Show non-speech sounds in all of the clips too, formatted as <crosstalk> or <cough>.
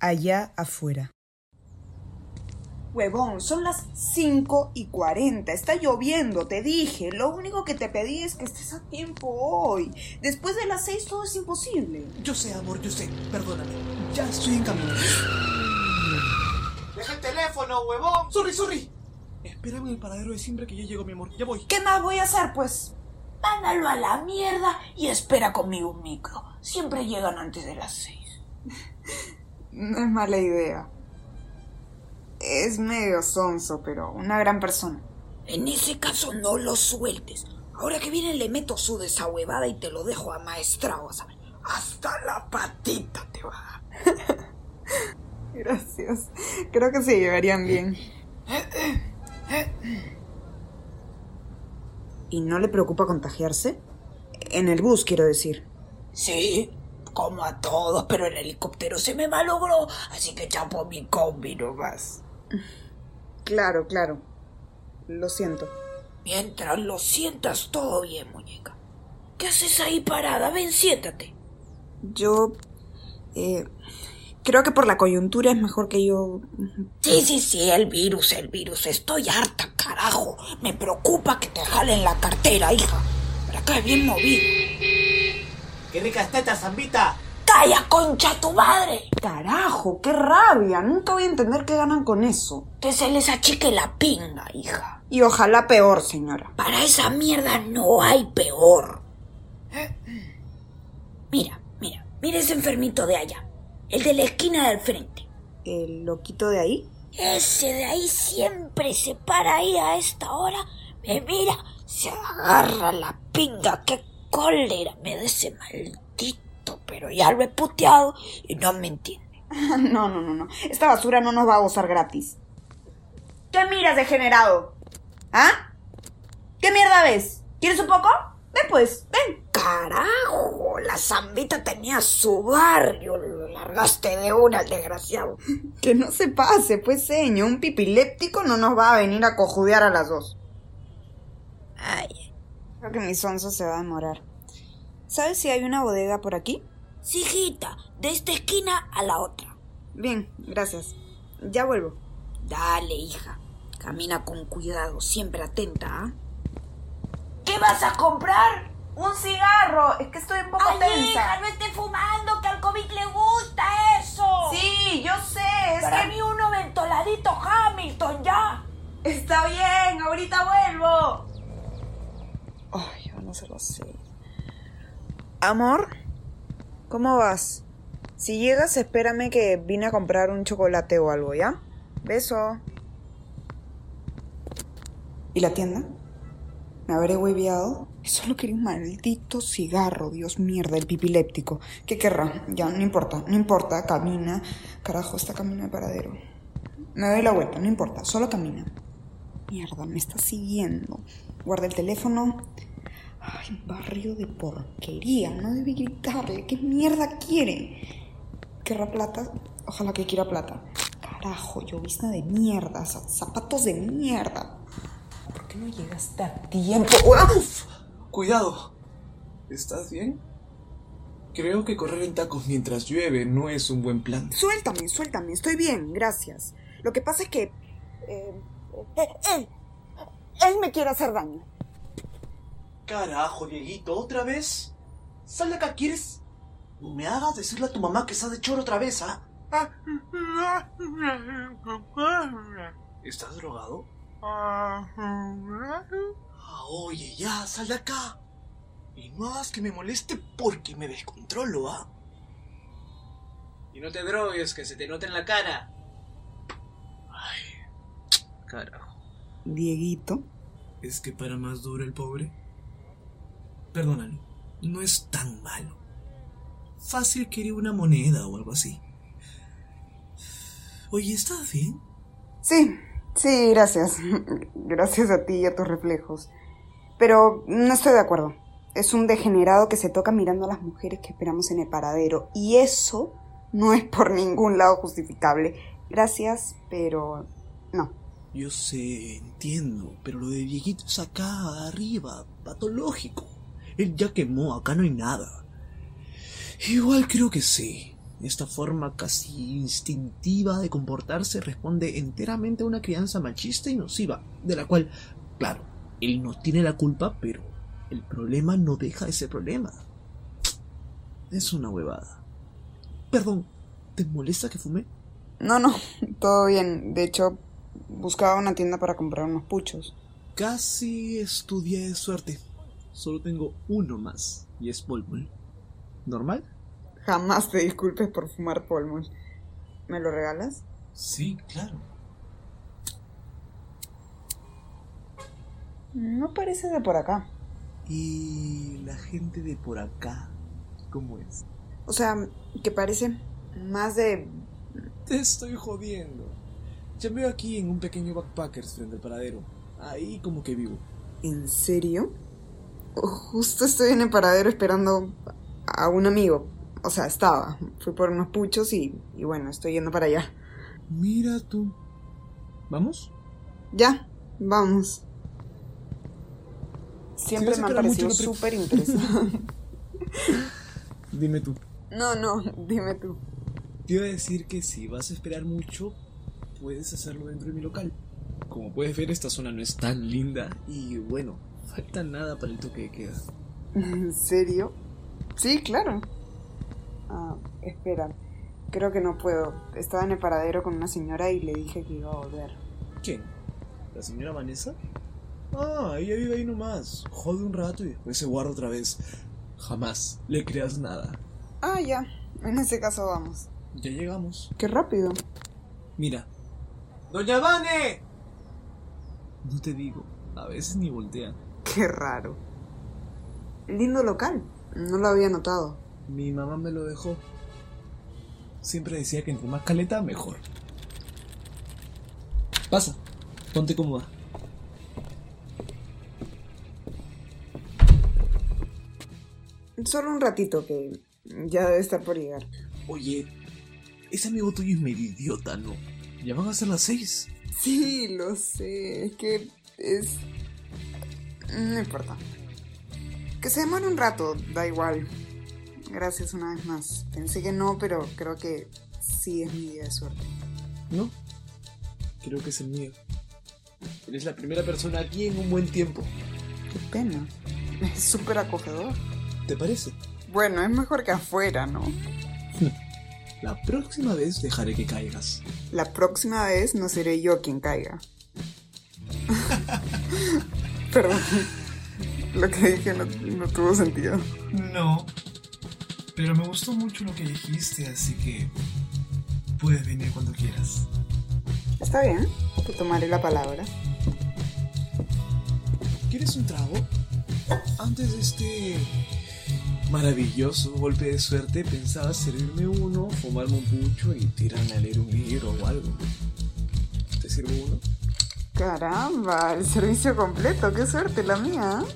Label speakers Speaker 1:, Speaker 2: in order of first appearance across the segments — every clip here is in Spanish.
Speaker 1: allá afuera.
Speaker 2: Huevón, son las 5 y 40. Está lloviendo, te dije. Lo único que te pedí es que estés a tiempo hoy. Después de las 6 todo es imposible.
Speaker 3: Yo sé, amor, yo sé. Perdóname. Ya estoy en camino.
Speaker 4: ¡Deja el teléfono, huevón!
Speaker 3: ¡Sorry, sorry! Espérame en el paradero de siempre que ya llego, mi amor. Ya voy.
Speaker 2: ¿Qué más voy a hacer, pues?
Speaker 5: Mándalo a la mierda y espera conmigo un micro. Siempre llegan antes de las 6.
Speaker 2: No es mala idea. Es medio sonso, pero una gran persona.
Speaker 5: En ese caso no lo sueltes. Ahora que viene le meto su desahuevada y te lo dejo amaestrado, ¿sabes? Hasta la patita te va a. <laughs>
Speaker 2: Gracias. Creo que se llevarían bien. ¿Y no le preocupa contagiarse? En el bus, quiero decir.
Speaker 5: Sí, como a todos, pero el helicóptero se me malogró, así que chapo mi combi nomás.
Speaker 2: Claro, claro. Lo siento.
Speaker 5: Mientras lo sientas todo bien, muñeca. ¿Qué haces ahí parada? Ven, siéntate.
Speaker 2: Yo... Eh, creo que por la coyuntura es mejor que yo...
Speaker 5: Sí, sí, sí, el virus, el virus. Estoy harta, carajo. Me preocupa que te jalen la cartera, hija. Pero acá es bien movido.
Speaker 4: ¡Qué rica está esta zambita!
Speaker 5: ¡Calla, concha, tu madre!
Speaker 2: Carajo, qué rabia. Nunca voy a entender qué ganan con eso.
Speaker 5: Que se les achique la pinga, hija.
Speaker 2: Y ojalá peor, señora.
Speaker 5: Para esa mierda no hay peor. Mira, mira, mira ese enfermito de allá. El de la esquina del frente.
Speaker 2: ¿El loquito de ahí?
Speaker 5: Ese de ahí siempre se para ahí a esta hora. Me mira, se agarra la pinga. ¡Qué cólera me da ese maldito! Pero ya lo he puteado y no me entiende. <laughs>
Speaker 2: no, no, no, no. Esta basura no nos va a gozar gratis. ¿Qué miras, degenerado? ¿Ah? ¿Qué mierda ves? ¿Quieres un poco? Ven pues, ven.
Speaker 5: Carajo, la zambita tenía su barrio. Lo largaste de una al desgraciado. <laughs>
Speaker 2: Que no se pase, pues, señor. Un pipiléptico no nos va a venir a cojudear a las dos.
Speaker 5: Ay,
Speaker 2: Creo que mi sonso se va a demorar. ¿Sabes si hay una bodega por aquí?
Speaker 5: sí, hijita, de esta esquina a la otra.
Speaker 2: Bien, gracias. Ya vuelvo.
Speaker 5: Dale, hija. Camina con cuidado, siempre atenta, ¿ah? ¿Qué vas a comprar?
Speaker 2: Un cigarro. Es que estoy un poco
Speaker 5: Ay, hija, no esté fumando, que al COVID le gusta eso.
Speaker 2: Sí, yo sé. Es
Speaker 5: Para
Speaker 2: que...
Speaker 5: mí uno ventoladito Hamilton, ya.
Speaker 2: Está bien, ahorita vuelvo. Ay, ya no se lo sé. Amor, ¿cómo vas? Si llegas, espérame que vine a comprar un chocolate o algo, ¿ya? Beso. ¿Y la tienda? ¿Me habré hueviado? Solo quería un maldito cigarro, Dios mierda, el pipiléptico. ¿Qué querrá? Ya, no importa, no importa, camina. Carajo, está camino de paradero. Me doy la vuelta, no importa, solo camina. Mierda, me está siguiendo. Guarda el teléfono. Ay, barrio de porquería. No debí gritarle. ¿Qué mierda quiere? ¿Querrá plata? Ojalá que quiera plata. Carajo, llovizna de mierda. za- Zapatos de mierda. ¿Por qué no llegaste a tiempo? ¡Uf!
Speaker 3: Cuidado. ¿Estás bien? Creo que correr en tacos mientras llueve no es un buen plan.
Speaker 2: Suéltame, suéltame. Estoy bien, gracias. Lo que pasa es que... eh, eh, él, él me quiere hacer daño.
Speaker 4: Carajo, Dieguito, ¿otra vez? Sal de acá, ¿quieres? No me hagas decirle a tu mamá que estás de choro otra vez, ¿ah?
Speaker 3: ¿Estás drogado?
Speaker 4: Ah, oye, ya, sal de acá. Y no hagas que me moleste porque me descontrolo, ¿ah?
Speaker 6: Y no te drogues, que se te nota en la cara.
Speaker 4: Ay,
Speaker 3: Carajo.
Speaker 2: Dieguito.
Speaker 3: ¿Es que para más duro el pobre? Perdónalo, no es tan malo. Fácil quería una moneda o algo así. Oye, ¿estás bien?
Speaker 2: Sí, sí, gracias. <laughs> Gracias a ti y a tus reflejos. Pero no estoy de acuerdo. Es un degenerado que se toca mirando a las mujeres que esperamos en el paradero. Y eso no es por ningún lado justificable. Gracias, pero no.
Speaker 3: Yo sé, entiendo, pero lo de Dieguito es acá, arriba, patológico. Él ya quemó, acá no hay nada. Igual creo que sí. Esta forma casi instintiva de comportarse responde enteramente a una crianza machista y nociva, de la cual, claro, él no tiene la culpa, pero el problema no deja de ser problema. Es una huevada. Perdón, ¿te molesta que fume?
Speaker 2: No, no, todo bien. De hecho, buscaba una tienda para comprar unos puchos.
Speaker 3: Casi estudié de suerte. Solo tengo uno más, y es Polmol. ¿Normal?
Speaker 2: Jamás te disculpes por fumar polmol. ¿Me lo regalas?
Speaker 3: Sí, claro.
Speaker 2: No parece de por acá.
Speaker 3: ¿Y la gente de por acá? ¿Cómo es?
Speaker 2: O sea, que parece más de...
Speaker 3: Te estoy jodiendo. Chambeo aquí en un pequeño backpackers frente al paradero. Ahí como que vivo.
Speaker 2: ¿En serio? Justo estoy en el paradero esperando a un amigo. O sea, estaba. Fui por unos puchos y, y bueno, estoy yendo para allá.
Speaker 3: Mira tú. ¿Vamos?
Speaker 2: Ya, vamos. Siempre
Speaker 3: Sí,
Speaker 2: me ha parecido súper interesante. <laughs>
Speaker 3: Dime tú.
Speaker 2: no, no, dime tú.
Speaker 3: Te iba a decir que si vas a esperar mucho, puedes hacerlo dentro de mi local. Como puedes ver, esta zona no es tan linda y bueno, falta nada para el toque de queda.
Speaker 2: ¿En serio? Sí, claro. Ah, espera. Creo que no puedo. Estaba en el paradero con una señora y le dije que iba a volver.
Speaker 3: ¿Quién? ¿La señora Vanessa? Ah, ella vive ahí nomás. Jode un rato y después se guarda otra vez. Jamás le creas nada.
Speaker 2: Ah, ya. En ese caso vamos.
Speaker 3: Ya llegamos.
Speaker 2: Qué rápido.
Speaker 3: Mira,
Speaker 4: ¡Doña Vane!
Speaker 3: no te digo, a veces ni voltean.
Speaker 2: Qué raro. Lindo local. No lo había notado.
Speaker 3: Mi mamá me lo dejó. Siempre decía que entre más caleta, mejor. Pasa, ponte cómoda.
Speaker 2: Solo un ratito que ya debe estar por llegar.
Speaker 3: Oye, ese amigo tuyo es medio idiota, ¿no? Ya van a ser las seis.
Speaker 2: Sí, lo sé. Es que es... No importa. Que se demore un rato, da igual. Gracias una vez más. Pensé que no, pero creo que sí es mi día de suerte.
Speaker 3: ¿No? Creo que es el mío. Eres la primera persona aquí en un buen tiempo.
Speaker 2: Qué pena. Es súper acogedor.
Speaker 3: ¿Te parece?
Speaker 2: Bueno, es mejor que afuera, ¿no? <laughs>
Speaker 3: La próxima vez dejaré que caigas.
Speaker 2: La próxima vez no seré yo quien caiga. <laughs> Perdón. Lo que dije no, no tuvo sentido.
Speaker 3: No. Pero me gustó mucho lo que dijiste, así que puedes venir cuando quieras.
Speaker 2: Está bien, te tomaré la palabra.
Speaker 3: ¿Quieres un trago? Antes de este maravilloso golpe de suerte pensaba servirme uno, fumarme un pucho y tirarme a leer un libro o algo. ¿Te sirvo uno?
Speaker 2: Caramba, el servicio completo, qué suerte la mía. ¿eh?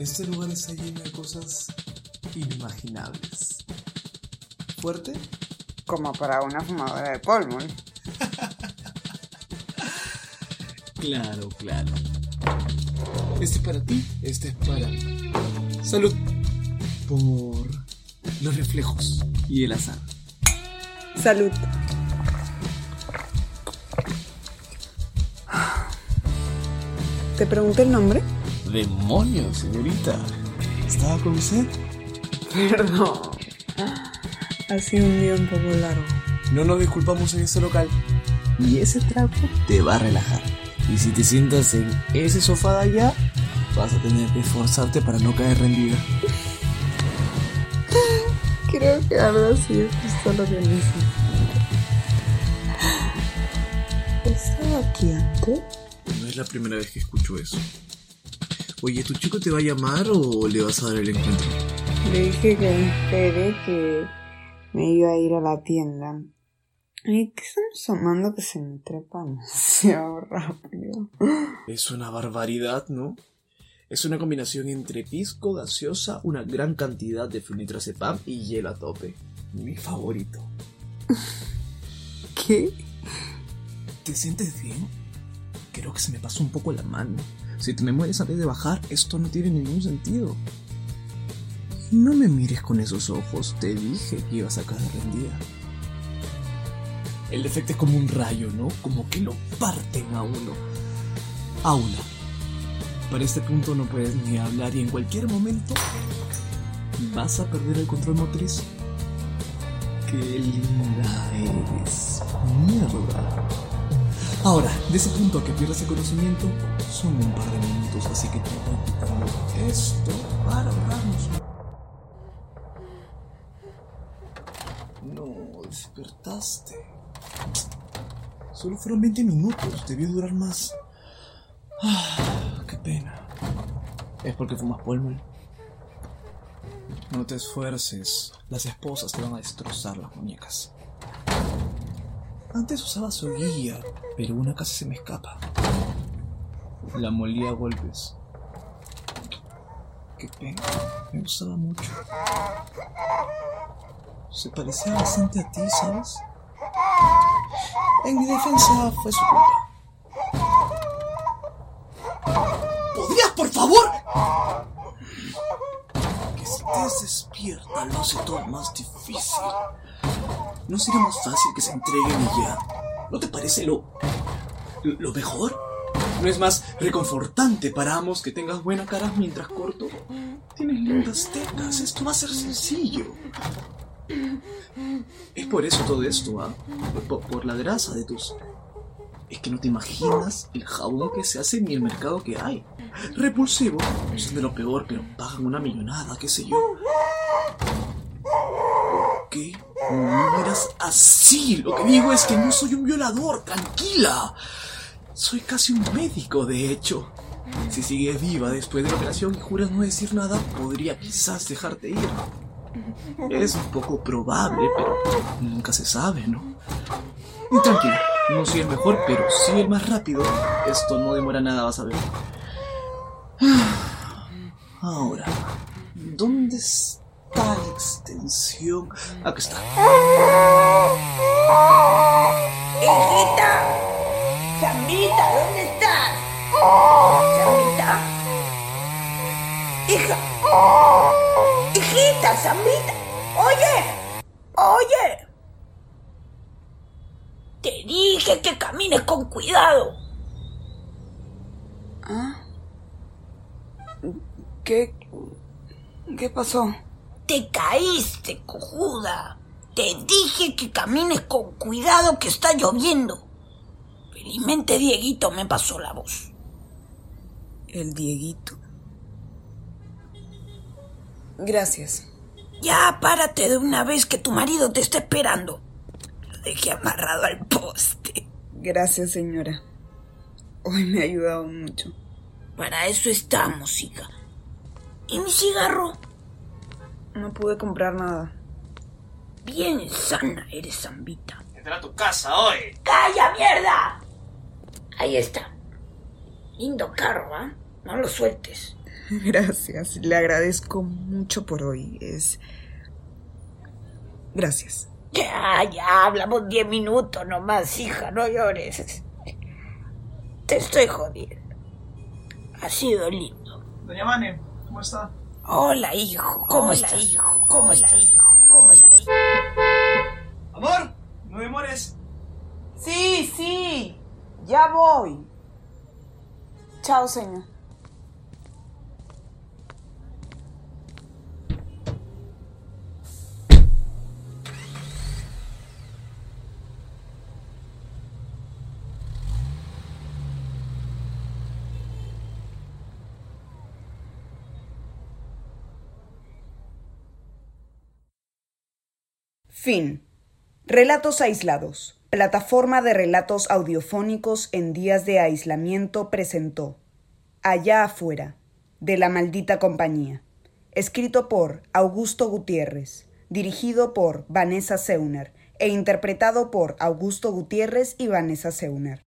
Speaker 3: Este lugar está lleno de cosas inimaginables. ¿Fuerte?
Speaker 2: Como para una fumadora de polvo. <laughs>
Speaker 3: Claro, claro. Este es para ti, este es para... Salud. Por los reflejos y el azar.
Speaker 2: Salud. ¿Te pregunté el nombre?
Speaker 3: Demonios, señorita. ¿Estaba con usted?
Speaker 2: Perdón. Ha sido un día un poco largo.
Speaker 3: No nos disculpamos en este local. Y ese trago te va a relajar. Y si te sientas en ese sofá de allá, vas a tener que esforzarte para no caer rendida.
Speaker 2: Creo que algo así es justo lo que necesito. ¿Estaba aquí antes?
Speaker 3: Es la primera vez que escucho eso. Oye, ¿tu chico te va a llamar o le vas a dar el encuentro?
Speaker 2: Le dije que me espere que me iba a ir a la tienda. ¿Y qué están sonando que se me trepa demasiado rápido?
Speaker 3: Es una barbaridad, ¿no? Es una combinación entre pisco, gaseosa, una gran cantidad de flunitrazepam y hielo a tope. Mi favorito. <laughs>
Speaker 2: ¿Qué?
Speaker 3: ¿Te sientes bien? Creo que se me pasó un poco la mano. Si te me mueres antes de bajar, esto no tiene ningún sentido. No me mires con esos ojos, te dije que ibas a caer rendida. El efecto es como un rayo, ¿no? Como que lo parten a uno. Aula. Para este punto no puedes ni hablar y en cualquier momento vas a perder el control motriz. Qué linda eres. Mierda. Ahora, de ese punto a que pierdas el conocimiento, son un par de minutos, así que te voy quitando esto para ahorrarnos. No, despertaste. Solo fueron 20 minutos, debió durar más. Ah, qué pena. ¿Es porque fumas polvo? No te esfuerces, las esposas te van a destrozar las muñecas. Antes usaba su guía, pero una casi se me escapa. La molía a golpes. Qué pena, me gustaba mucho. Se parecía bastante a ti, ¿sabes? En mi defensa fue su culpa.
Speaker 4: ¿Podrías, por favor?
Speaker 3: Que te despierta lo hace todo más difícil. ¿No sería más fácil que se entreguen y ya? ¿No te parece lo... lo mejor? ¿No es más reconfortante para ambos que tengas buena cara mientras corto? Tienes lindas tetas, esto va a ser sencillo. Es por eso todo esto, ¿ah? Por, la grasa de tus... Es que no te imaginas el jabón que se hace ni el mercado que hay. Repulsivo, son de lo peor, pero pagan una millonada, qué sé yo. ¿Por qué no miras así? Lo que digo es que no soy un violador, tranquila. Soy casi un médico, de hecho. Si sigues viva después de la operación y juras no decir nada, podría quizás dejarte ir. Es un poco probable, pero nunca se sabe, ¿no? Y tranquila, no soy el mejor, pero sí el más rápido. Esto no demora nada, vas a ver. Ahora, ¿dónde está la extensión? Aquí está.
Speaker 5: ¡Hijita! ¡Chambita, ¿dónde estás? ¡Chambita! ¡Hija! ¡Hijita, Zambita! ¡Oye! ¡Oye! Te dije que camines con cuidado.
Speaker 2: ¿Ah? ¿Qué? ¿Qué pasó?
Speaker 5: Te caíste, cojuda. Te dije que camines con cuidado que está lloviendo. Felizmente Dieguito me pasó la voz.
Speaker 2: El Dieguito. Gracias.
Speaker 5: Ya párate de una vez que tu marido te está esperando. Lo dejé amarrado al poste.
Speaker 2: Gracias, señora. Hoy me ha ayudado mucho.
Speaker 5: Para eso estamos, hija. ¿Y mi cigarro?
Speaker 2: No pude comprar nada.
Speaker 5: Bien sana eres, Zambita.
Speaker 6: Entra a tu casa hoy.
Speaker 5: ¡Calla, mierda! Ahí está. Lindo carro, ¿ah? No lo sueltes. <laughs>
Speaker 2: Gracias. Le agradezco mucho por hoy. Es. Gracias.
Speaker 5: Ya, ya, hablamos diez minutos nomás, hija, no llores. Te estoy jodiendo. Ha sido lindo.
Speaker 1: Doña Mane, ¿cómo está?
Speaker 5: Hola, hijo. ¿Cómo estás, hijo? ¿Cómo estás, hijo? ¿Cómo estás?
Speaker 1: Amor, no demores.
Speaker 2: Sí, sí. Ya voy. Chao, señor. Fin. Relatos aislados. Plataforma de relatos audiofónicos en días de aislamiento presentó Allá afuera, de la maldita compañía. Escrito por Augusto Gutiérrez, dirigido por Vanessa Seuner e interpretado por Augusto Gutiérrez y Vanessa Seuner.